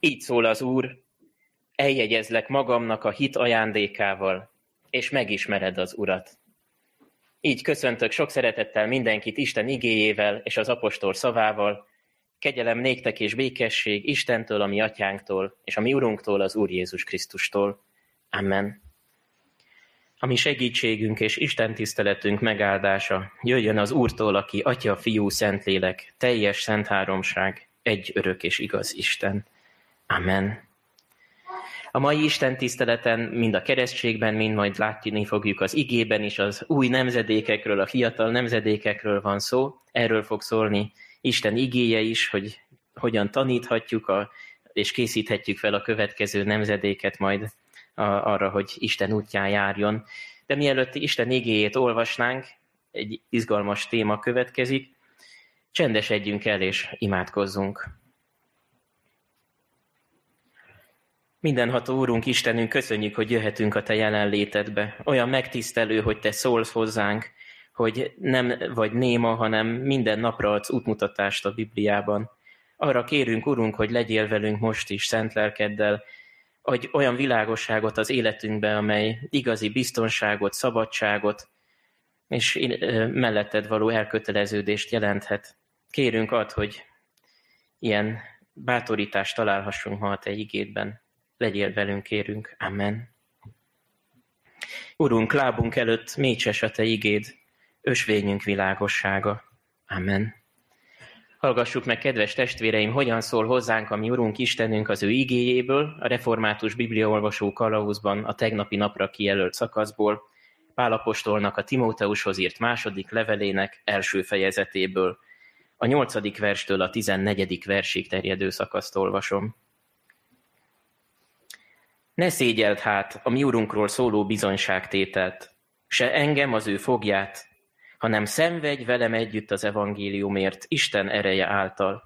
Így szól az Úr, eljegyezlek magamnak a hit ajándékával, és megismered az Urat. Így köszöntök sok szeretettel mindenkit Isten igéjével és az apostol szavával. Kegyelem néktek és békesség Istentől, a mi atyánktól, és a mi Urunktól, az Úr Jézus Krisztustól. Amen. A mi segítségünk és Isten tiszteletünk megáldása jöjjön az Úrtól, aki Atya, Fiú, Szentlélek, teljes szent háromság, egy örök és igaz Isten. Amen. A mai Isten tiszteleten, mind a keresztségben, mind majd látni fogjuk az igében is, az új nemzedékekről, a fiatal nemzedékekről van szó. Erről fog szólni Isten igéje is, hogy hogyan taníthatjuk a, és készíthetjük fel a következő nemzedéket majd a, arra, hogy Isten útján járjon. De mielőtt Isten igéjét olvasnánk, egy izgalmas téma következik, csendesedjünk el és imádkozzunk. Mindenható Úrunk, Istenünk, köszönjük, hogy jöhetünk a Te jelenlétedbe. Olyan megtisztelő, hogy Te szólsz hozzánk, hogy nem vagy néma, hanem minden napra adsz útmutatást a Bibliában. Arra kérünk, Urunk, hogy legyél velünk most is szent lelkeddel, adj olyan világosságot az életünkbe, amely igazi biztonságot, szabadságot, és melletted való elköteleződést jelenthet. Kérünk ad, hogy ilyen bátorítást találhassunk ma a Te igédben. Legyél velünk, kérünk. Amen. Urunk, lábunk előtt mécses a Te igéd, ösvényünk világossága. Amen. Hallgassuk meg, kedves testvéreim, hogyan szól hozzánk a mi Urunk Istenünk az ő igéjéből, a református bibliaolvasó kalauzban a tegnapi napra kijelölt szakaszból, Pálapostolnak a Timóteushoz írt második levelének első fejezetéből. A nyolcadik verstől a tizennegyedik versig terjedő szakaszt olvasom. Ne szégyelt hát a mi urunkról szóló bizonyságtételt, se engem az ő fogját, hanem szenvedj velem együtt az evangéliumért Isten ereje által.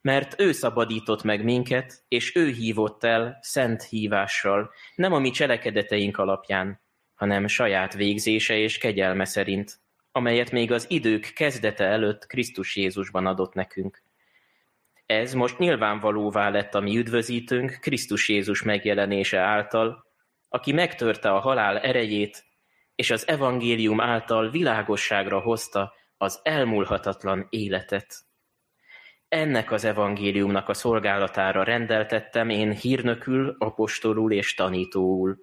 Mert ő szabadított meg minket, és ő hívott el szent hívással, nem a mi cselekedeteink alapján, hanem saját végzése és kegyelme szerint, amelyet még az idők kezdete előtt Krisztus Jézusban adott nekünk ez most nyilvánvalóvá lett a mi üdvözítőnk Krisztus Jézus megjelenése által, aki megtörte a halál erejét, és az evangélium által világosságra hozta az elmúlhatatlan életet. Ennek az evangéliumnak a szolgálatára rendeltettem én hírnökül, apostolul és tanítóul.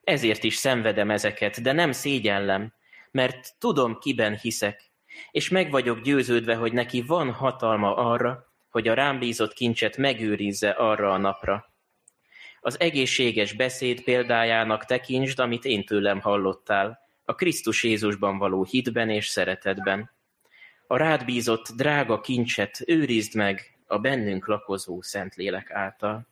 Ezért is szenvedem ezeket, de nem szégyellem, mert tudom, kiben hiszek, és meg vagyok győződve, hogy neki van hatalma arra, hogy a rám bízott kincset megőrizze arra a napra. Az egészséges beszéd példájának tekintsd, amit én tőlem hallottál, a Krisztus Jézusban való hitben és szeretetben. A rád bízott drága kincset őrizd meg a bennünk lakozó Szentlélek által.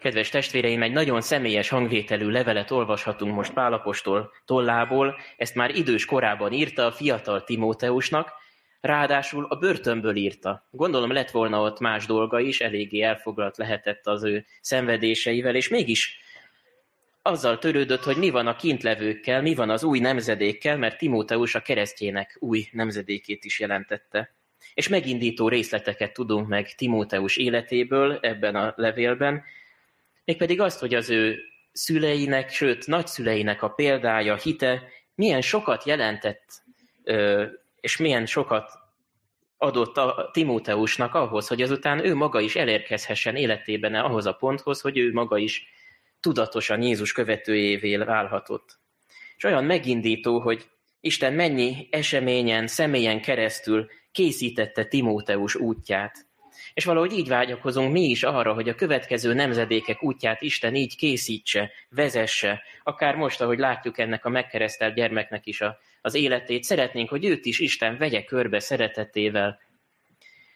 Kedves testvéreim, egy nagyon személyes hangvételű levelet olvashatunk most Pálapostól tollából. Ezt már idős korában írta a fiatal Timóteusnak, Ráadásul a börtönből írta. Gondolom lett volna ott más dolga is, eléggé elfoglalt lehetett az ő szenvedéseivel, és mégis azzal törődött, hogy mi van a kintlevőkkel, mi van az új nemzedékkel, mert Timóteus a keresztjének új nemzedékét is jelentette. És megindító részleteket tudunk meg Timóteus életéből ebben a levélben, mégpedig azt, hogy az ő szüleinek, sőt nagyszüleinek a példája, hite milyen sokat jelentett és milyen sokat adott a Timóteusnak ahhoz, hogy azután ő maga is elérkezhessen életében ahhoz a ponthoz, hogy ő maga is tudatosan Jézus követőjévé válhatott. És olyan megindító, hogy Isten mennyi eseményen, személyen keresztül készítette Timóteus útját. És valahogy így vágyakozunk mi is arra, hogy a következő nemzedékek útját Isten így készítse, vezesse, akár most, ahogy látjuk ennek a megkeresztelt gyermeknek is a, az életét, szeretnénk, hogy őt is Isten vegye körbe szeretetével.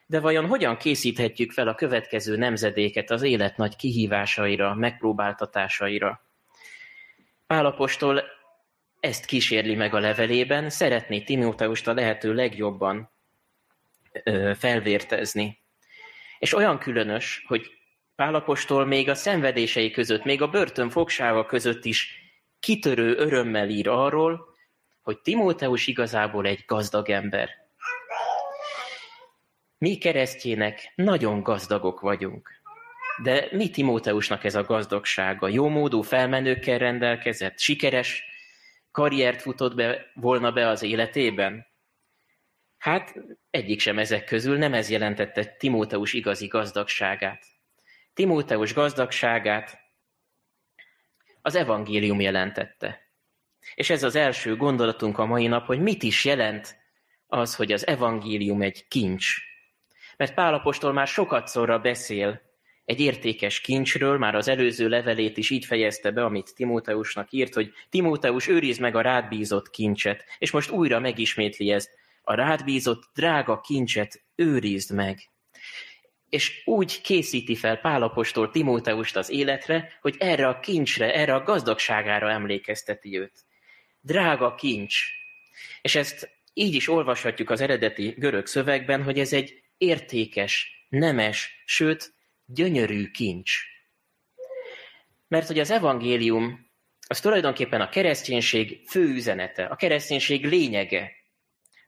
De vajon hogyan készíthetjük fel a következő nemzedéket az élet nagy kihívásaira, megpróbáltatásaira? Pálapostól ezt kísérli meg a levelében, szeretné Timóteust a lehető legjobban felvértezni. És olyan különös, hogy Pálapostól még a szenvedései között, még a börtön fogsága között is kitörő örömmel ír arról, hogy Timóteus igazából egy gazdag ember. Mi keresztjének nagyon gazdagok vagyunk. De mi Timóteusnak ez a gazdagsága? Jómódú felmenőkkel rendelkezett, sikeres karriert futott be, volna be az életében? Hát egyik sem ezek közül nem ez jelentette Timóteus igazi gazdagságát. Timóteus gazdagságát az evangélium jelentette. És ez az első gondolatunk a mai nap, hogy mit is jelent az, hogy az evangélium egy kincs. Mert Pálapostól már sokat szorra beszél egy értékes kincsről, már az előző levelét is így fejezte be, amit Timóteusnak írt, hogy Timóteus őrizd meg a rád bízott kincset, és most újra megismétli ezt, a rád bízott drága kincset őrizd meg. És úgy készíti fel Pálapostól Timóteust az életre, hogy erre a kincsre, erre a gazdagságára emlékezteti őt. Drága kincs. És ezt így is olvashatjuk az eredeti görög szövegben, hogy ez egy értékes, nemes, sőt, gyönyörű kincs. Mert hogy az evangélium az tulajdonképpen a kereszténység fő üzenete, a kereszténység lényege.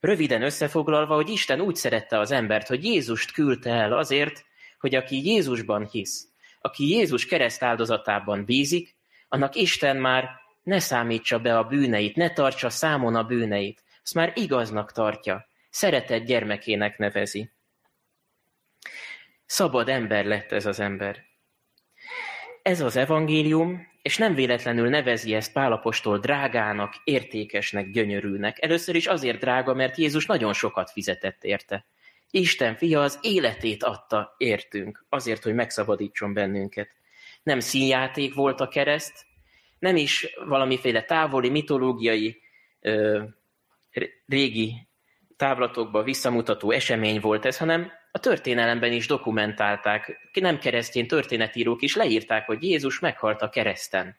Röviden összefoglalva, hogy Isten úgy szerette az embert, hogy Jézust küldte el azért, hogy aki Jézusban hisz, aki Jézus kereszt áldozatában bízik, annak Isten már ne számítsa be a bűneit, ne tartsa számon a bűneit, azt már igaznak tartja, szeretett gyermekének nevezi. Szabad ember lett ez az ember. Ez az evangélium, és nem véletlenül nevezi ezt Pálapostól drágának, értékesnek, gyönyörűnek. Először is azért drága, mert Jézus nagyon sokat fizetett érte. Isten fia az életét adta értünk, azért, hogy megszabadítson bennünket. Nem színjáték volt a kereszt, nem is valamiféle távoli, mitológiai, régi távlatokba visszamutató esemény volt ez, hanem a történelemben is dokumentálták, nem keresztény történetírók is leírták, hogy Jézus meghalt a kereszten.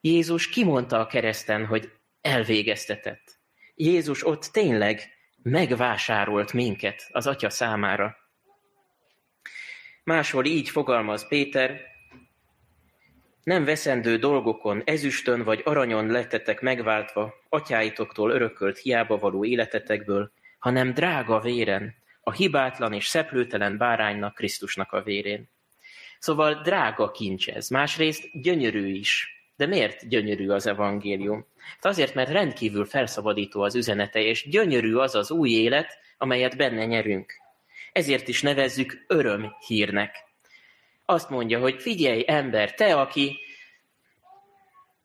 Jézus kimondta a kereszten, hogy elvégeztetett. Jézus ott tényleg megvásárolt minket az Atya számára. Máshol így fogalmaz Péter, nem veszendő dolgokon, ezüstön vagy aranyon lettetek megváltva, atyáitoktól örökölt hiába való életetekből, hanem drága véren, a hibátlan és szeplőtelen báránynak, Krisztusnak a vérén. Szóval drága kincs ez, másrészt gyönyörű is. De miért gyönyörű az evangélium? Hát azért, mert rendkívül felszabadító az üzenete, és gyönyörű az az új élet, amelyet benne nyerünk. Ezért is nevezzük örömhírnek. Azt mondja, hogy figyelj ember, te, aki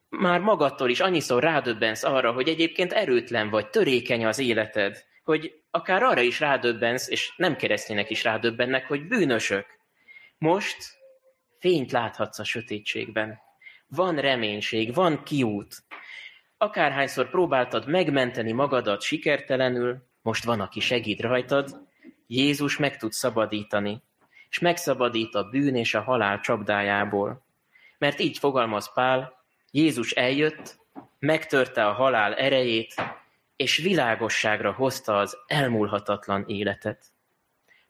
már magadtól is annyiszor rádöbbensz arra, hogy egyébként erőtlen vagy, törékeny az életed, hogy akár arra is rádöbbensz, és nem keresztények is rádöbbennek, hogy bűnösök. Most fényt láthatsz a sötétségben. Van reménység, van kiút. Akárhányszor próbáltad megmenteni magadat sikertelenül, most van, aki segít rajtad, Jézus meg tud szabadítani, és megszabadít a bűn és a halál csapdájából. Mert így fogalmaz Pál, Jézus eljött, megtörte a halál erejét, és világosságra hozta az elmúlhatatlan életet.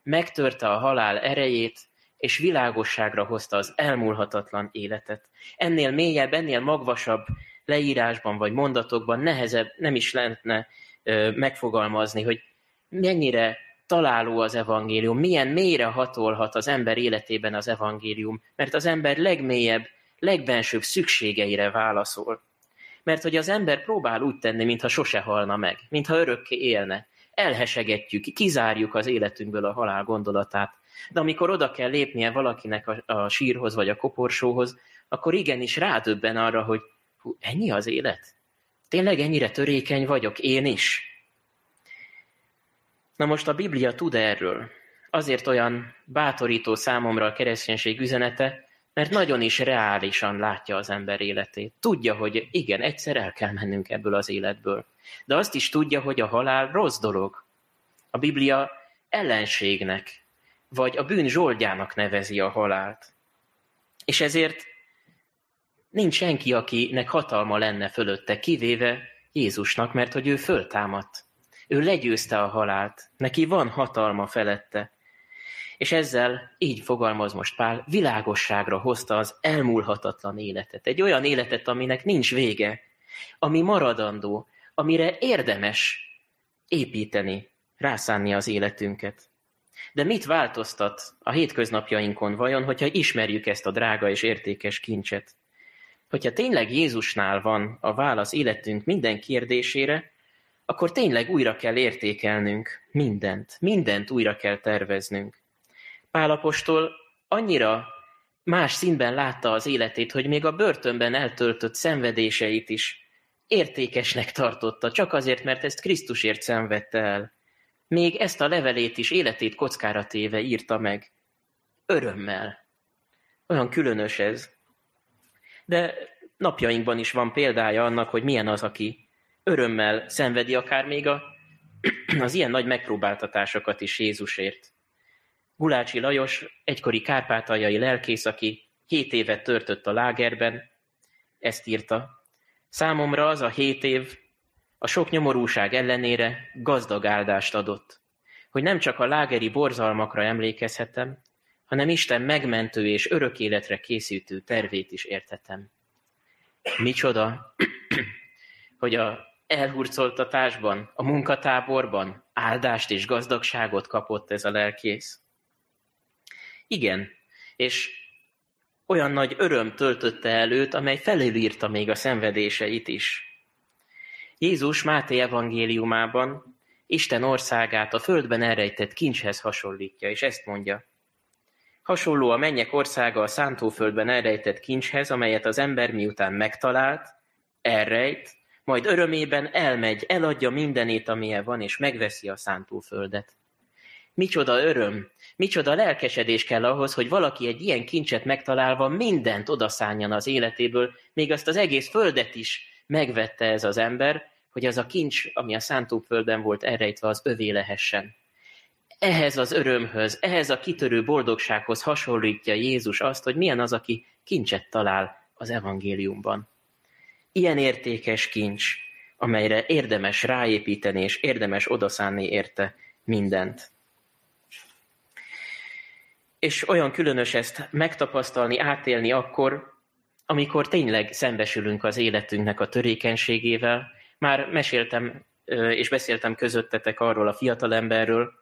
Megtörte a halál erejét, és világosságra hozta az elmúlhatatlan életet. Ennél mélyebb, ennél magvasabb leírásban vagy mondatokban nehezebb nem is lehetne ö, megfogalmazni, hogy mennyire találó az evangélium, milyen mélyre hatolhat az ember életében az evangélium, mert az ember legmélyebb, legbensőbb szükségeire válaszol. Mert hogy az ember próbál úgy tenni, mintha sose halna meg, mintha örökké élne. Elhesegetjük, kizárjuk az életünkből a halál gondolatát. De amikor oda kell lépnie valakinek a, a sírhoz vagy a koporsóhoz, akkor igenis rádöbben arra, hogy hú, ennyi az élet? Tényleg ennyire törékeny vagyok, én is? Na most a Biblia tud erről. Azért olyan bátorító számomra a kereszténység üzenete, mert nagyon is reálisan látja az ember életét. Tudja, hogy igen, egyszer el kell mennünk ebből az életből. De azt is tudja, hogy a halál rossz dolog. A Biblia ellenségnek, vagy a bűn zsoldjának nevezi a halált. És ezért nincs senki, akinek hatalma lenne fölötte, kivéve Jézusnak, mert hogy ő föltámadt. Ő legyőzte a halált, neki van hatalma felette. És ezzel, így fogalmaz most Pál, világosságra hozta az elmúlhatatlan életet. Egy olyan életet, aminek nincs vége, ami maradandó, amire érdemes építeni, rászánni az életünket. De mit változtat a hétköznapjainkon vajon, hogyha ismerjük ezt a drága és értékes kincset? Hogyha tényleg Jézusnál van a válasz életünk minden kérdésére, akkor tényleg újra kell értékelnünk mindent, mindent újra kell terveznünk. Pálapostól annyira más színben látta az életét, hogy még a börtönben eltöltött szenvedéseit is értékesnek tartotta, csak azért, mert ezt Krisztusért szenvedte el. Még ezt a levelét is életét kockára téve írta meg. Örömmel. Olyan különös ez. De napjainkban is van példája annak, hogy milyen az, aki örömmel szenvedi akár még a, az ilyen nagy megpróbáltatásokat is Jézusért. Gulácsi Lajos, egykori kárpátaljai lelkész, aki hét évet törtött a lágerben, ezt írta. Számomra az a hét év a sok nyomorúság ellenére gazdag áldást adott, hogy nem csak a lágeri borzalmakra emlékezhetem, hanem Isten megmentő és örök életre készítő tervét is érthetem. Micsoda, hogy a elhurcoltatásban, a munkatáborban áldást és gazdagságot kapott ez a lelkész. Igen, és olyan nagy öröm töltötte előtt, amely felülírta még a szenvedéseit is. Jézus Máté evangéliumában Isten országát a földben elrejtett kincshez hasonlítja, és ezt mondja. Hasonló a mennyek országa a szántóföldben elrejtett kincshez, amelyet az ember miután megtalált, elrejt, majd örömében elmegy, eladja mindenét, amilyen van, és megveszi a szántóföldet. Micsoda öröm, micsoda lelkesedés kell ahhoz, hogy valaki egy ilyen kincset megtalálva mindent odaszánjan az életéből, még azt az egész földet is megvette ez az ember, hogy az a kincs, ami a szántóföldben volt elrejtve, az övé lehessen. Ehhez az örömhöz, ehhez a kitörő boldogsághoz hasonlítja Jézus azt, hogy milyen az, aki kincset talál az evangéliumban. Ilyen értékes kincs, amelyre érdemes ráépíteni és érdemes odaszánni érte mindent. És olyan különös ezt megtapasztalni, átélni akkor, amikor tényleg szembesülünk az életünknek a törékenységével. Már meséltem és beszéltem közöttetek arról a fiatalemberről,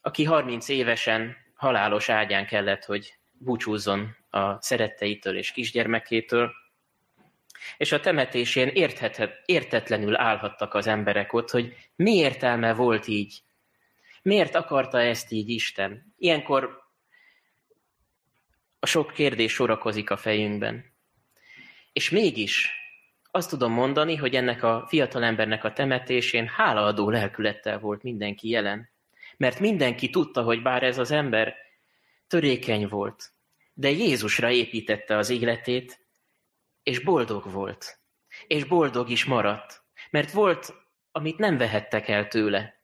aki 30 évesen halálos ágyán kellett, hogy búcsúzzon a szeretteitől és kisgyermekétől, és a temetésén érthetett, értetlenül állhattak az emberek ott, hogy mi értelme volt így. Miért akarta ezt így Isten? Ilyenkor a sok kérdés sorakozik a fejünkben. És mégis azt tudom mondani, hogy ennek a fiatalembernek a temetésén hálaadó lelkülettel volt mindenki jelen. Mert mindenki tudta, hogy bár ez az ember törékeny volt, de Jézusra építette az életét, és boldog volt. És boldog is maradt. Mert volt, amit nem vehettek el tőle.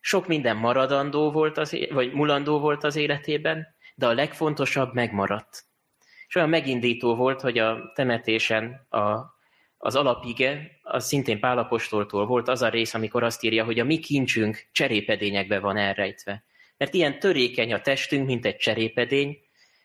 Sok minden maradandó volt, az, vagy mulandó volt az életében, de a legfontosabb megmaradt. És olyan megindító volt, hogy a temetésen a, az alapige, az szintén Pálapostoltól volt az a rész, amikor azt írja, hogy a mi kincsünk cserépedényekbe van elrejtve. Mert ilyen törékeny a testünk, mint egy cserépedény,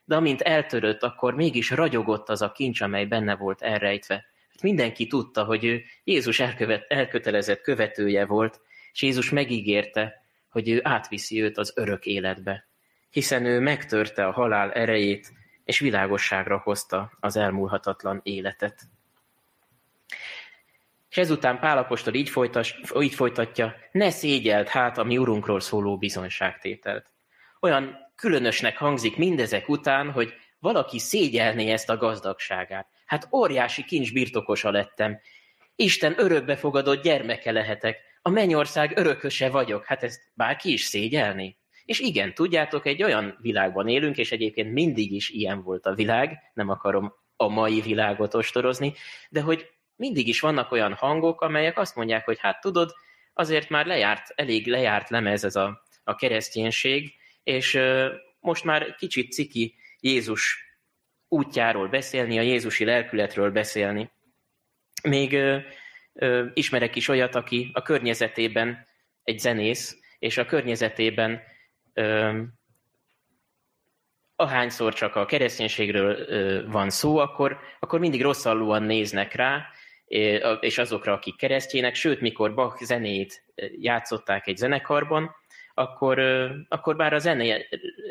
de amint eltörött, akkor mégis ragyogott az a kincs, amely benne volt elrejtve. Mindenki tudta, hogy ő Jézus elkövet, elkötelezett követője volt, és Jézus megígérte, hogy ő átviszi őt az örök életbe. Hiszen ő megtörte a halál erejét, és világosságra hozta az elmúlhatatlan életet. És ezután Pálapostól így, folytas, így folytatja, ne szégyelt hát a mi urunkról szóló bizonyságtételt. Olyan különösnek hangzik mindezek után, hogy valaki szégyelné ezt a gazdagságát. Hát óriási kincs birtokosa lettem. Isten örökbefogadott gyermeke lehetek. A mennyország örököse vagyok. Hát ezt bárki is szégyelni. És igen, tudjátok, egy olyan világban élünk, és egyébként mindig is ilyen volt a világ, nem akarom a mai világot ostorozni, de hogy mindig is vannak olyan hangok, amelyek azt mondják, hogy hát tudod, azért már lejárt, elég lejárt lemez ez a, a kereszténység, és most már kicsit ciki Jézus útjáról beszélni, a Jézusi lelkületről beszélni. Még ö, ismerek is olyat, aki a környezetében egy zenész, és a környezetében ö, ahányszor csak a kereszténységről ö, van szó, akkor, akkor mindig rosszallóan néznek rá, és azokra, akik keresztjének, sőt, mikor Bach zenét játszották egy zenekarban, akkor, akkor bár a zené,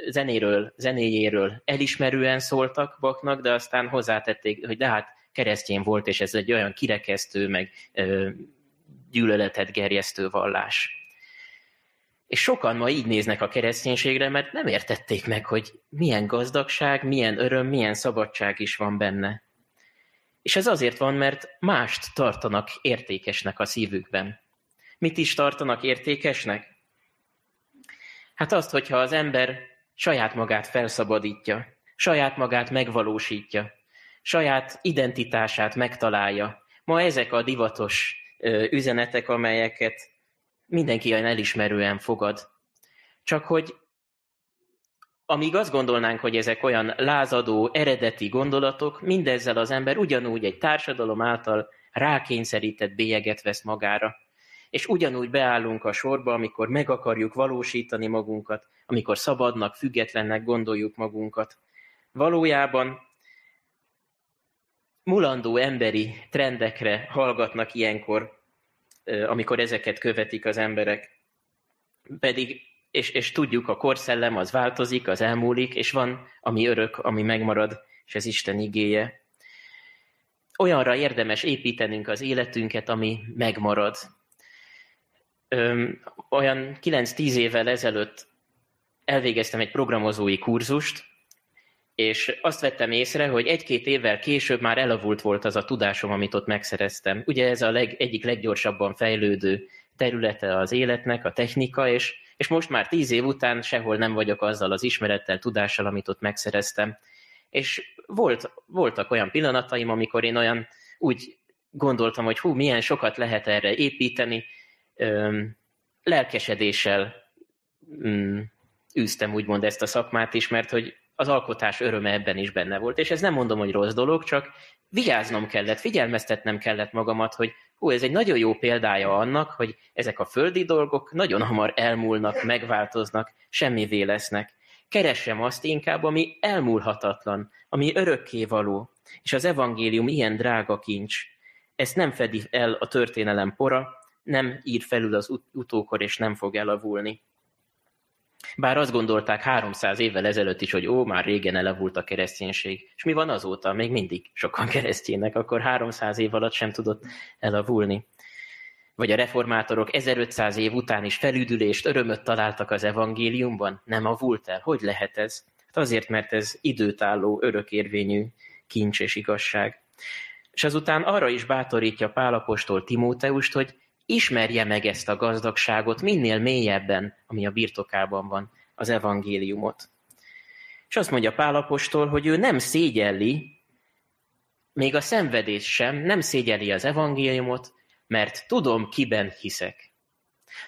zenéről, zenéjéről elismerően szóltak Baknak, de aztán hozzátették, hogy de hát keresztény volt, és ez egy olyan kirekesztő, meg gyűlöletet gerjesztő vallás. És sokan ma így néznek a kereszténységre, mert nem értették meg, hogy milyen gazdagság, milyen öröm, milyen szabadság is van benne. És ez azért van, mert mást tartanak értékesnek a szívükben. Mit is tartanak értékesnek? Hát azt, hogyha az ember saját magát felszabadítja, saját magát megvalósítja, saját identitását megtalálja. Ma ezek a divatos üzenetek, amelyeket mindenki olyan elismerően fogad. Csak hogy amíg azt gondolnánk, hogy ezek olyan lázadó, eredeti gondolatok, mindezzel az ember ugyanúgy egy társadalom által rákényszerített bélyeget vesz magára. És ugyanúgy beállunk a sorba, amikor meg akarjuk valósítani magunkat, amikor szabadnak, függetlennek gondoljuk magunkat. Valójában mulandó emberi trendekre hallgatnak ilyenkor, amikor ezeket követik az emberek. Pedig, és, és tudjuk, a korszellem az változik, az elmúlik, és van, ami örök, ami megmarad, és ez Isten igéje. Olyanra érdemes építenünk az életünket, ami megmarad. Öm, olyan 9-10 évvel ezelőtt elvégeztem egy programozói kurzust, és azt vettem észre, hogy egy-két évvel később már elavult volt az a tudásom, amit ott megszereztem. Ugye ez a leg, egyik leggyorsabban fejlődő területe az életnek, a technika, és, és most már tíz év után sehol nem vagyok azzal az ismerettel, tudással, amit ott megszereztem. És volt, voltak olyan pillanataim, amikor én olyan úgy gondoltam, hogy hú, milyen sokat lehet erre építeni, öm, lelkesedéssel mm, űztem úgymond ezt a szakmát is, mert hogy az alkotás öröme ebben is benne volt. És ez nem mondom, hogy rossz dolog, csak vigyáznom kellett, figyelmeztetnem kellett magamat, hogy hú, ez egy nagyon jó példája annak, hogy ezek a földi dolgok nagyon hamar elmúlnak, megváltoznak, semmivé lesznek. Keressem azt inkább, ami elmúlhatatlan, ami örökkévaló. És az evangélium ilyen drága kincs. Ezt nem fedi el a történelem pora, nem ír felül az utókor, és nem fog elavulni. Bár azt gondolták 300 évvel ezelőtt is, hogy ó, már régen elavult a kereszténység. És mi van azóta? Még mindig sokan keresztjének, akkor 300 év alatt sem tudott elavulni. Vagy a reformátorok 1500 év után is felüdülést, örömöt találtak az evangéliumban? Nem avult el? Hogy lehet ez? Hát azért, mert ez időtálló, örökérvényű kincs és igazság. És azután arra is bátorítja Pálapostól Timóteust, hogy ismerje meg ezt a gazdagságot minél mélyebben, ami a birtokában van, az evangéliumot. És azt mondja Pálapostól, hogy ő nem szégyelli, még a szenvedés sem, nem szégyelli az evangéliumot, mert tudom, kiben hiszek.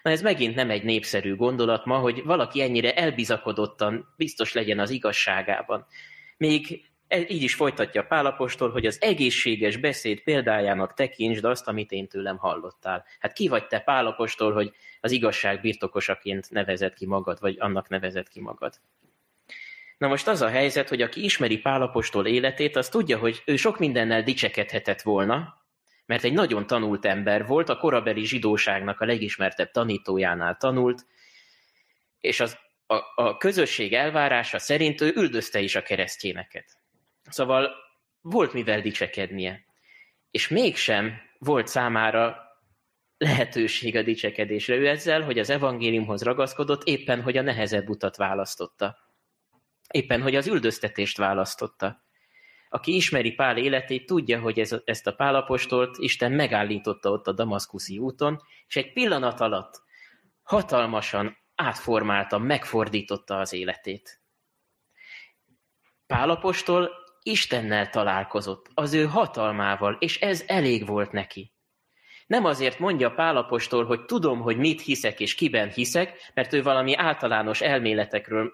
Na ez megint nem egy népszerű gondolat ma, hogy valaki ennyire elbizakodottan biztos legyen az igazságában. Még így is folytatja Pálapostól, hogy az egészséges beszéd példájának tekintsd azt, amit én tőlem hallottál. Hát ki vagy te Pálapostól, hogy az igazság birtokosaként nevezed ki magad, vagy annak nevezed ki magad? Na most az a helyzet, hogy aki ismeri Pálapostól életét, az tudja, hogy ő sok mindennel dicsekedhetett volna, mert egy nagyon tanult ember volt, a korabeli zsidóságnak a legismertebb tanítójánál tanult, és az, a, a közösség elvárása szerint ő üldözte is a keresztjéneket. Szóval volt mivel dicsekednie. És mégsem volt számára lehetőség a dicsekedésre. Ő ezzel, hogy az evangéliumhoz ragaszkodott, éppen, hogy a nehezebb utat választotta. Éppen, hogy az üldöztetést választotta. Aki ismeri Pál életét, tudja, hogy ez, ezt a Pálapostolt Isten megállította ott a Damaszkuszi úton, és egy pillanat alatt hatalmasan átformálta, megfordította az életét. Pálapostól Istennel találkozott, az ő hatalmával, és ez elég volt neki. Nem azért mondja Pálapostól, hogy tudom, hogy mit hiszek és kiben hiszek, mert ő valami általános elméletekről,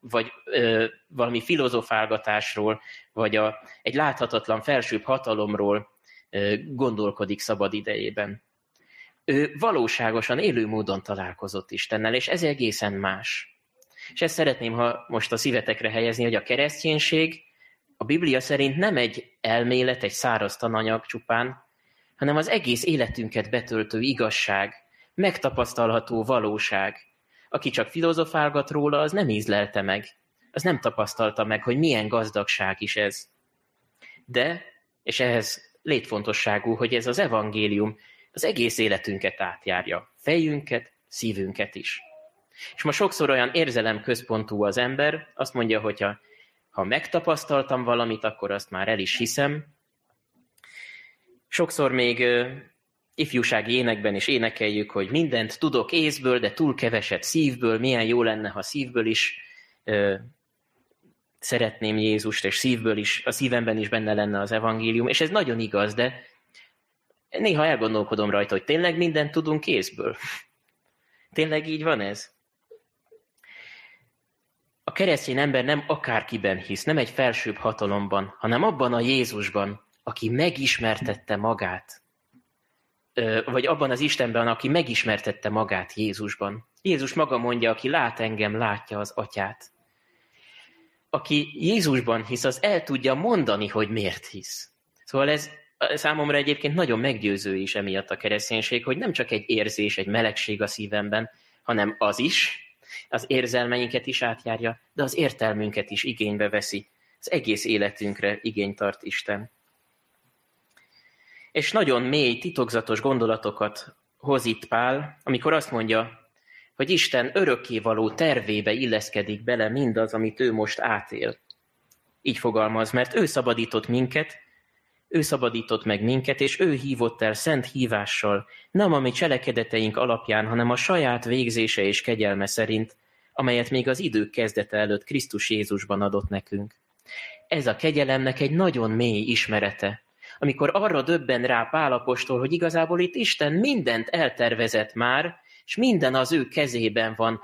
vagy ö, valami filozofálgatásról, vagy a, egy láthatatlan felsőbb hatalomról ö, gondolkodik szabad idejében. Ő valóságosan élő módon találkozott Istennel, és ez egészen más. És ezt szeretném, ha most a szívetekre helyezni, hogy a kereszténység a Biblia szerint nem egy elmélet, egy száraz tananyag csupán, hanem az egész életünket betöltő igazság, megtapasztalható valóság, Aki csak filozofálgat róla, az nem ízlelte meg. Az nem tapasztalta meg, hogy milyen gazdagság is ez. De, és ehhez létfontosságú, hogy ez az evangélium az egész életünket átjárja. Fejünket, szívünket is. És ma sokszor olyan érzelemközpontú az ember, azt mondja, hogyha ha megtapasztaltam valamit, akkor azt már el is hiszem. Sokszor még ifjúsági énekben is énekeljük, hogy mindent tudok észből, de túl keveset szívből, milyen jó lenne, ha szívből is ö, szeretném Jézust, és szívből is, a szívemben is benne lenne az evangélium, és ez nagyon igaz, de néha elgondolkodom rajta, hogy tényleg mindent tudunk kézből. Tényleg így van ez? A keresztény ember nem akárkiben hisz, nem egy felsőbb hatalomban, hanem abban a Jézusban, aki megismertette magát. Vagy abban az Istenben, aki megismertette magát Jézusban. Jézus maga mondja, aki lát engem, látja az atyát. Aki Jézusban hisz, az el tudja mondani, hogy miért hisz. Szóval ez számomra egyébként nagyon meggyőző is emiatt a kereszténység, hogy nem csak egy érzés, egy melegség a szívemben, hanem az is, az érzelmeinket is átjárja, de az értelmünket is igénybe veszi. Az egész életünkre igény tart Isten. És nagyon mély, titokzatos gondolatokat hoz itt Pál, amikor azt mondja, hogy Isten örökkévaló tervébe illeszkedik bele mindaz, amit ő most átél. Így fogalmaz, mert ő szabadított minket, ő szabadított meg minket, és ő hívott el szent hívással, nem a mi cselekedeteink alapján, hanem a saját végzése és kegyelme szerint, amelyet még az idők kezdete előtt Krisztus Jézusban adott nekünk. Ez a kegyelemnek egy nagyon mély ismerete, amikor arra döbben rá Pálapostól, hogy igazából itt Isten mindent eltervezett már, és minden az ő kezében van.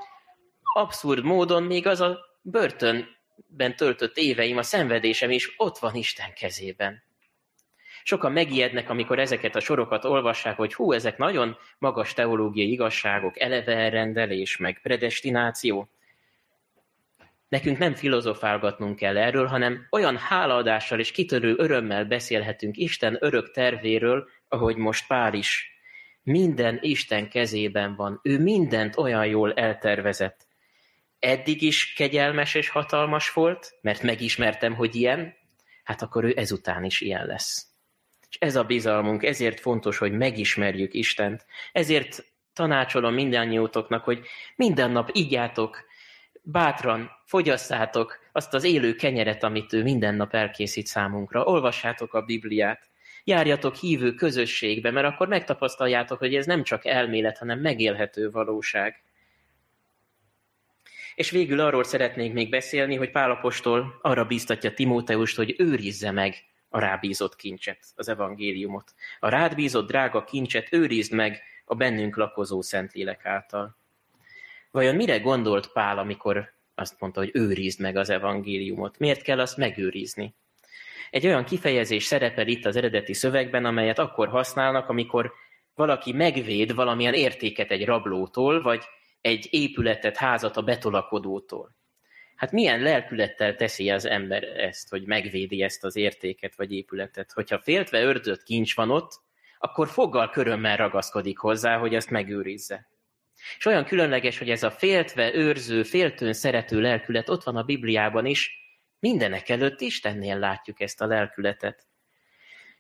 Abszurd módon még az a börtönben töltött éveim, a szenvedésem is ott van Isten kezében. Sokan megijednek, amikor ezeket a sorokat olvassák, hogy hú, ezek nagyon magas teológiai igazságok, eleve elrendelés, meg predestináció. Nekünk nem filozofálgatnunk kell erről, hanem olyan hálaadással és kitörő örömmel beszélhetünk Isten örök tervéről, ahogy most Pál is. Minden Isten kezében van, ő mindent olyan jól eltervezett. Eddig is kegyelmes és hatalmas volt, mert megismertem, hogy ilyen, hát akkor ő ezután is ilyen lesz. És ez a bizalmunk, ezért fontos, hogy megismerjük Istent. Ezért tanácsolom mindannyiótoknak, hogy minden nap igyátok, bátran fogyasszátok azt az élő kenyeret, amit ő minden nap elkészít számunkra. Olvassátok a Bibliát, járjatok hívő közösségbe, mert akkor megtapasztaljátok, hogy ez nem csak elmélet, hanem megélhető valóság. És végül arról szeretnék még beszélni, hogy Pálapostól arra bíztatja Timóteust, hogy őrizze meg a rábízott kincset, az evangéliumot. A rád bízott drága kincset őrizd meg a bennünk lakozó Szentlélek által. Vajon mire gondolt Pál, amikor azt mondta, hogy őrizd meg az evangéliumot? Miért kell azt megőrizni? Egy olyan kifejezés szerepel itt az eredeti szövegben, amelyet akkor használnak, amikor valaki megvéd valamilyen értéket egy rablótól, vagy egy épületet, házat a betolakodótól. Hát milyen lelkülettel teszi az ember ezt, hogy megvédi ezt az értéket vagy épületet? Hogyha féltve ördött kincs van ott, akkor foggal körömmel ragaszkodik hozzá, hogy ezt megőrizze. És olyan különleges, hogy ez a féltve, őrző, féltőn szerető lelkület ott van a Bibliában is, mindenek előtt Istennél látjuk ezt a lelkületet.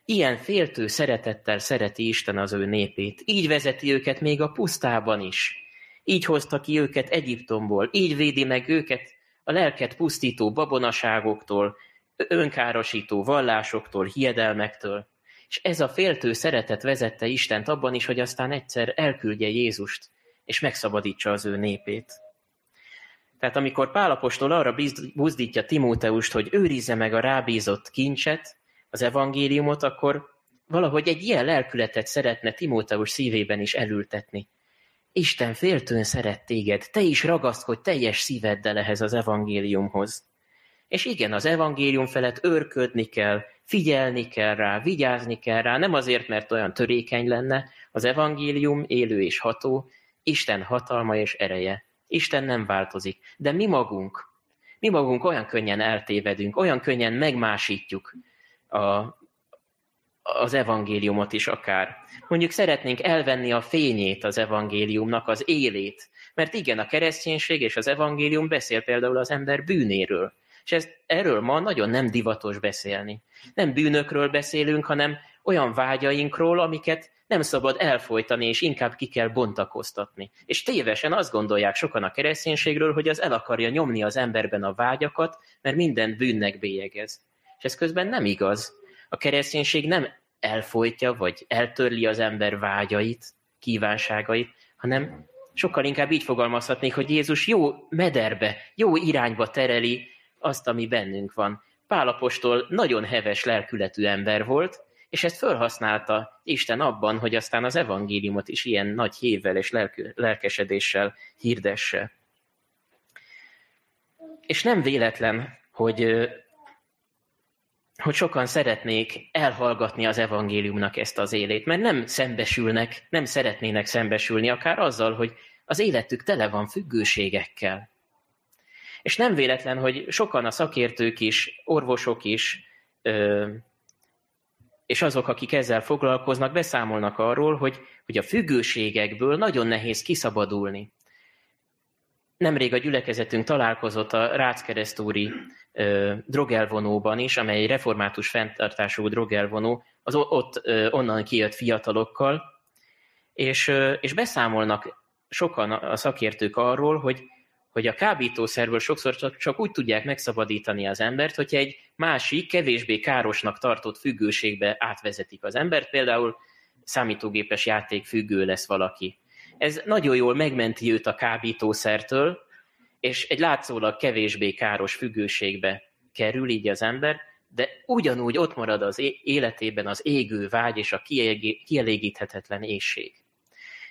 Ilyen féltő szeretettel szereti Isten az ő népét, így vezeti őket még a pusztában is. Így hozta ki őket Egyiptomból, így védi meg őket a lelket pusztító babonaságoktól, önkárosító vallásoktól, hiedelmektől. És ez a féltő szeretet vezette Istent abban is, hogy aztán egyszer elküldje Jézust, és megszabadítsa az ő népét. Tehát amikor Pálapostól arra buzdítja Timóteust, hogy őrizze meg a rábízott kincset, az evangéliumot, akkor valahogy egy ilyen lelkületet szeretne Timóteus szívében is elültetni. Isten féltőn szeret téged, te is ragaszkodj teljes szíveddel ehhez az evangéliumhoz. És igen, az evangélium felett őrködni kell, figyelni kell rá, vigyázni kell rá, nem azért, mert olyan törékeny lenne, az evangélium élő és ható, Isten hatalma és ereje. Isten nem változik, de mi magunk, mi magunk olyan könnyen eltévedünk, olyan könnyen megmásítjuk a, az evangéliumot is akár. Mondjuk szeretnénk elvenni a fényét az evangéliumnak, az élét, Mert igen, a kereszténység és az evangélium beszél például az ember bűnéről. És ez, erről ma nagyon nem divatos beszélni. Nem bűnökről beszélünk, hanem olyan vágyainkról, amiket nem szabad elfolytani, és inkább ki kell bontakoztatni. És tévesen azt gondolják sokan a kereszténységről, hogy az el akarja nyomni az emberben a vágyakat, mert minden bűnnek bélyegez. És ez közben nem igaz. A kereszténység nem elfolytja, vagy eltörli az ember vágyait, kívánságait, hanem sokkal inkább így fogalmazhatnék, hogy Jézus jó mederbe, jó irányba tereli azt, ami bennünk van. Pálapostól nagyon heves lelkületű ember volt, és ezt felhasználta Isten abban, hogy aztán az evangéliumot is ilyen nagy hívvel és lelkesedéssel hirdesse. És nem véletlen, hogy, hogy sokan szeretnék elhallgatni az evangéliumnak ezt az élét, mert nem szembesülnek, nem szeretnének szembesülni, akár azzal, hogy az életük tele van függőségekkel. És nem véletlen, hogy sokan a szakértők is, orvosok is, és azok, akik ezzel foglalkoznak, beszámolnak arról, hogy, hogy a függőségekből nagyon nehéz kiszabadulni. Nemrég a gyülekezetünk találkozott a Ráckeresztúri ö, drogelvonóban is, amely református fenntartású drogelvonó, az ott ö, onnan kijött fiatalokkal, és, ö, és beszámolnak sokan a szakértők arról, hogy hogy a kábítószerből sokszor csak, csak úgy tudják megszabadítani az embert, hogyha egy másik, kevésbé károsnak tartott függőségbe átvezetik az embert, például számítógépes játék függő lesz valaki. Ez nagyon jól megmenti őt a kábítószertől, és egy látszólag kevésbé káros függőségbe kerül így az ember, de ugyanúgy ott marad az életében az égő vágy és a kielégíthetetlen éjség.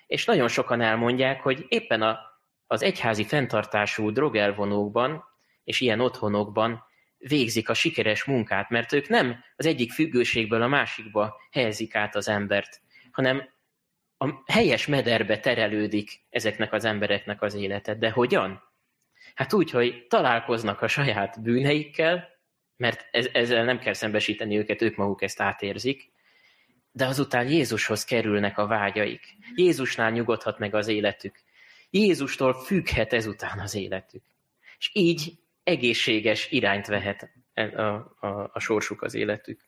És nagyon sokan elmondják, hogy éppen a az egyházi fenntartású drogelvonókban és ilyen otthonokban végzik a sikeres munkát, mert ők nem az egyik függőségből a másikba helyezik át az embert, hanem a helyes mederbe terelődik ezeknek az embereknek az élete. De hogyan? Hát úgy, hogy találkoznak a saját bűneikkel, mert ezzel nem kell szembesíteni őket, ők maguk ezt átérzik, de azután Jézushoz kerülnek a vágyaik. Jézusnál nyugodhat meg az életük. Jézustól függhet ezután az életük. És így egészséges irányt vehet a, a, a sorsuk az életük.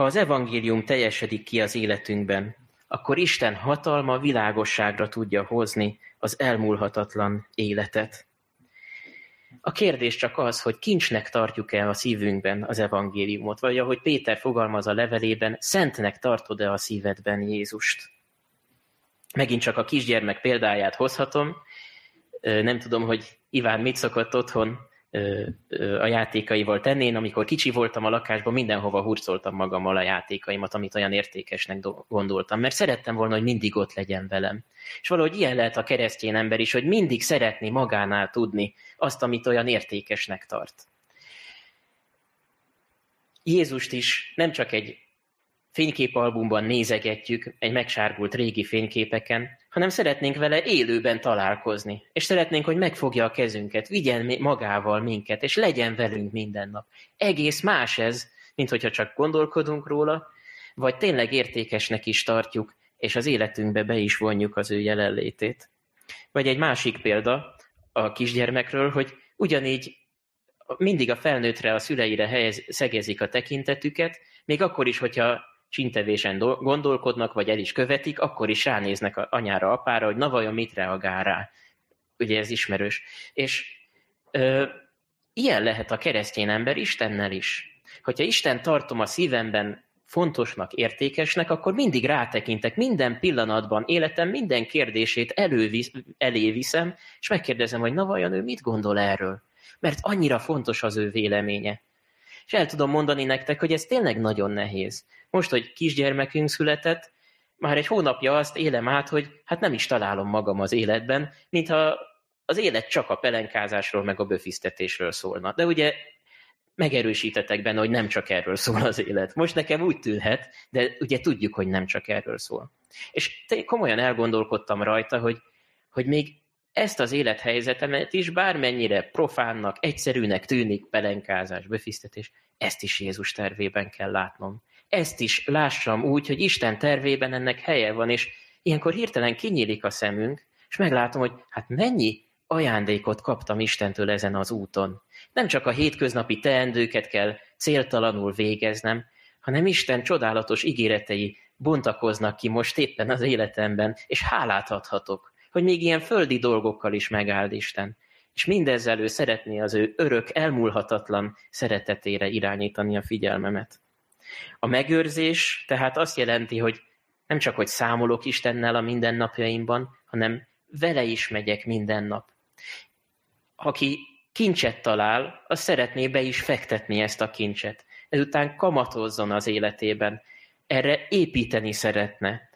Ha az evangélium teljesedik ki az életünkben, akkor Isten hatalma világosságra tudja hozni az elmúlhatatlan életet. A kérdés csak az, hogy kincsnek tartjuk-e a szívünkben az evangéliumot, vagy ahogy Péter fogalmaz a levelében, szentnek tartod-e a szívedben Jézust. Megint csak a kisgyermek példáját hozhatom. Nem tudom, hogy Iván mit szokott otthon a játékaival tenni. Amikor kicsi voltam a lakásban, mindenhova hurcoltam magammal a játékaimat, amit olyan értékesnek gondoltam, mert szerettem volna, hogy mindig ott legyen velem. És valahogy ilyen lehet a keresztény ember is, hogy mindig szeretni magánál tudni azt, amit olyan értékesnek tart. Jézust is nem csak egy fényképalbumban nézegetjük egy megsárgult régi fényképeken, hanem szeretnénk vele élőben találkozni, és szeretnénk, hogy megfogja a kezünket, vigyen magával minket, és legyen velünk minden nap. Egész más ez, mint hogyha csak gondolkodunk róla, vagy tényleg értékesnek is tartjuk, és az életünkbe be is vonjuk az ő jelenlétét. Vagy egy másik példa a kisgyermekről, hogy ugyanígy mindig a felnőttre, a szüleire helyez, szegezik a tekintetüket, még akkor is, hogyha csintevésen gondolkodnak, vagy el is követik, akkor is ránéznek a anyára, apára, hogy na vajon mit reagál rá. Ugye ez ismerős. És ö, ilyen lehet a keresztény ember Istennel is. Hogyha Isten tartom a szívemben fontosnak, értékesnek, akkor mindig rátekintek, minden pillanatban, életem minden kérdését elővisz, elé és megkérdezem, hogy na vajon ő mit gondol erről? Mert annyira fontos az ő véleménye. És el tudom mondani nektek, hogy ez tényleg nagyon nehéz. Most, hogy kisgyermekünk született, már egy hónapja azt élem át, hogy hát nem is találom magam az életben, mintha az élet csak a pelenkázásról meg a böfisztetésről szólna. De ugye megerősítetek benne, hogy nem csak erről szól az élet. Most nekem úgy tűnhet, de ugye tudjuk, hogy nem csak erről szól. És komolyan elgondolkodtam rajta, hogy, hogy még ezt az élethelyzetemet is bármennyire profánnak, egyszerűnek tűnik pelenkázás, befisztetés, ezt is Jézus tervében kell látnom. Ezt is lássam úgy, hogy Isten tervében ennek helye van, és ilyenkor hirtelen kinyílik a szemünk, és meglátom, hogy hát mennyi ajándékot kaptam Istentől ezen az úton. Nem csak a hétköznapi teendőket kell céltalanul végeznem, hanem Isten csodálatos ígéretei bontakoznak ki most éppen az életemben, és hálát adhatok, hogy még ilyen földi dolgokkal is megáld Isten. És mindezzel ő szeretné az ő örök, elmúlhatatlan szeretetére irányítani a figyelmemet. A megőrzés tehát azt jelenti, hogy nem csak, hogy számolok Istennel a mindennapjaimban, hanem vele is megyek minden nap. Aki kincset talál, az szeretné be is fektetni ezt a kincset. Ezután kamatozzon az életében. Erre építeni szeretne.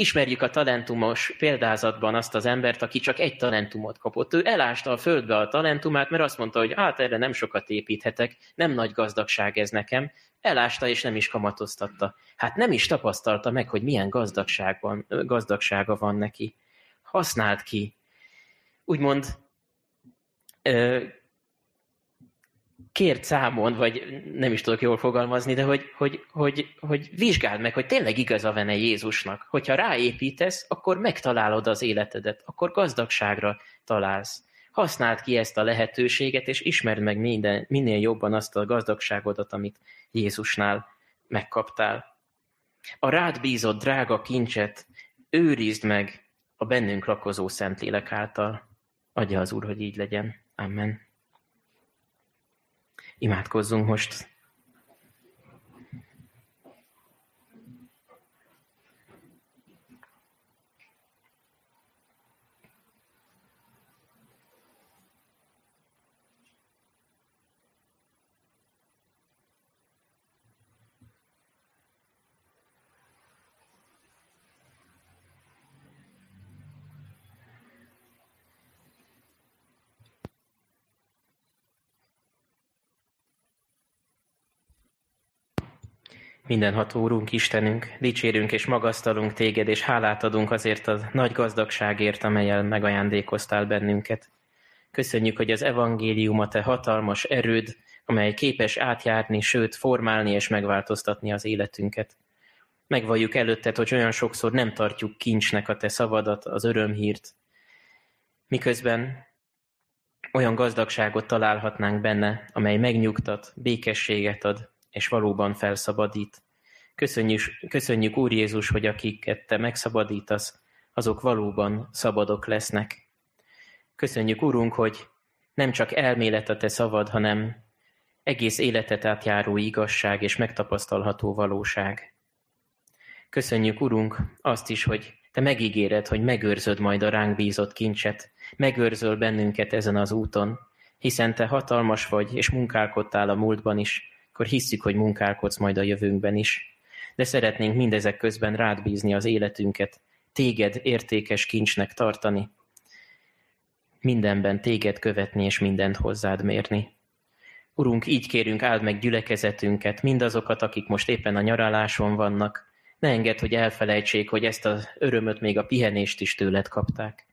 Ismerjük a talentumos példázatban azt az embert, aki csak egy talentumot kapott. Ő elásta a földbe a talentumát, mert azt mondta, hogy hát erre nem sokat építhetek, nem nagy gazdagság ez nekem. Elásta és nem is kamatoztatta. Hát nem is tapasztalta meg, hogy milyen gazdagságban, gazdagsága van neki. Használt ki. Úgymond kért számon, vagy nem is tudok jól fogalmazni, de hogy, hogy, hogy, hogy vizsgáld meg, hogy tényleg igaza van-e Jézusnak. Hogyha ráépítesz, akkor megtalálod az életedet, akkor gazdagságra találsz. Használd ki ezt a lehetőséget, és ismerd meg minden, minél jobban azt a gazdagságodat, amit Jézusnál megkaptál. A rád bízott drága kincset őrizd meg a bennünk lakozó Szentlélek által. Adja az Úr, hogy így legyen. Amen. Imádkozzunk most. Mindenható Úrunk, Istenünk, dicsérünk és magasztalunk Téged, és hálát adunk azért a nagy gazdagságért, amelyel megajándékoztál bennünket. Köszönjük, hogy az evangélium a Te hatalmas erőd, amely képes átjárni, sőt formálni és megváltoztatni az életünket. Megvalljuk előtted, hogy olyan sokszor nem tartjuk kincsnek a Te szavadat, az örömhírt, miközben olyan gazdagságot találhatnánk benne, amely megnyugtat, békességet ad, és valóban felszabadít. Köszönjük, köszönjük Úr Jézus, hogy akiket Te megszabadítasz, azok valóban szabadok lesznek. Köszönjük, Urunk, hogy nem csak elmélet a Te szavad, hanem egész életet átjáró igazság és megtapasztalható valóság. Köszönjük, Urunk, azt is, hogy Te megígéred, hogy megőrzöd majd a ránk bízott kincset, megőrzöl bennünket ezen az úton, hiszen Te hatalmas vagy, és munkálkodtál a múltban is, akkor hisszük, hogy munkálkodsz majd a jövőnkben is. De szeretnénk mindezek közben rád bízni az életünket, téged értékes kincsnek tartani, mindenben téged követni és mindent hozzád mérni. Urunk, így kérünk, áld meg gyülekezetünket, mindazokat, akik most éppen a nyaraláson vannak. Ne engedd, hogy elfelejtsék, hogy ezt az örömöt még a pihenést is tőled kapták.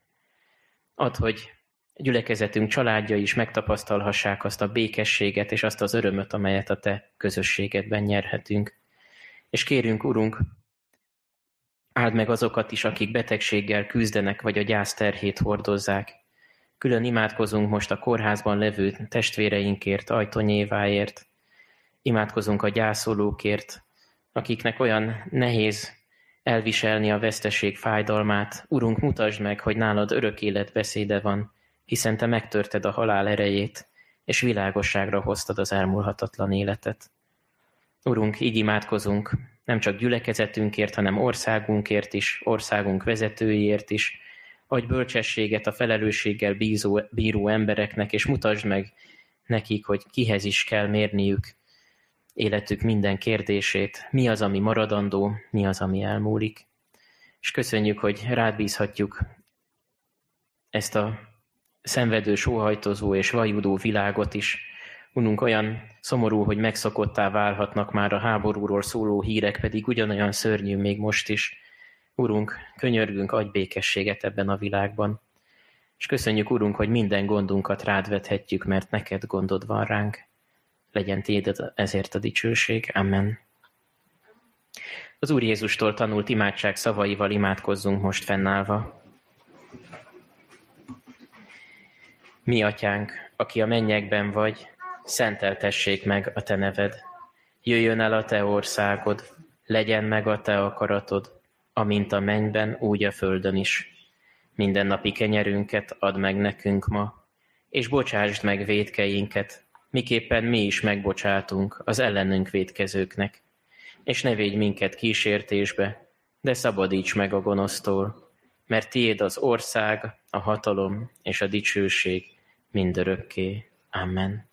Add, hogy gyülekezetünk családja is megtapasztalhassák azt a békességet és azt az örömöt, amelyet a Te közösségedben nyerhetünk. És kérünk, Urunk, áld meg azokat is, akik betegséggel küzdenek, vagy a gyász terhét hordozzák. Külön imádkozunk most a kórházban levő testvéreinkért, ajtonyéváért. Imádkozunk a gyászolókért, akiknek olyan nehéz elviselni a veszteség fájdalmát. Urunk, mutasd meg, hogy nálad örök élet beszéde van, hiszen te megtörted a halál erejét, és világosságra hoztad az elmúlhatatlan életet. Urunk, így imádkozunk, nem csak gyülekezetünkért, hanem országunkért is, országunk vezetőiért is, adj bölcsességet a felelősséggel bízó, bíró embereknek, és mutasd meg nekik, hogy kihez is kell mérniük életük minden kérdését, mi az, ami maradandó, mi az, ami elmúlik. És köszönjük, hogy rád bízhatjuk ezt a szenvedő, sóhajtozó és vajudó világot is. Ununk olyan szomorú, hogy megszokottá válhatnak már a háborúról szóló hírek, pedig ugyanolyan szörnyű még most is. Urunk, könyörgünk, adj békességet ebben a világban. És köszönjük, Urunk, hogy minden gondunkat rád vethetjük, mert neked gondod van ránk. Legyen tiéd ezért a dicsőség. Amen. Az Úr Jézustól tanult imádság szavaival imádkozzunk most fennállva. Mi, atyánk, aki a mennyekben vagy, szenteltessék meg a te neved. Jöjjön el a te országod, legyen meg a te akaratod, amint a mennyben, úgy a földön is. Minden napi kenyerünket add meg nekünk ma, és bocsásd meg védkeinket, miképpen mi is megbocsátunk az ellenünk védkezőknek. És ne védj minket kísértésbe, de szabadíts meg a gonosztól, mert tiéd az ország, a hatalom és a dicsőség mindörökké. Amen.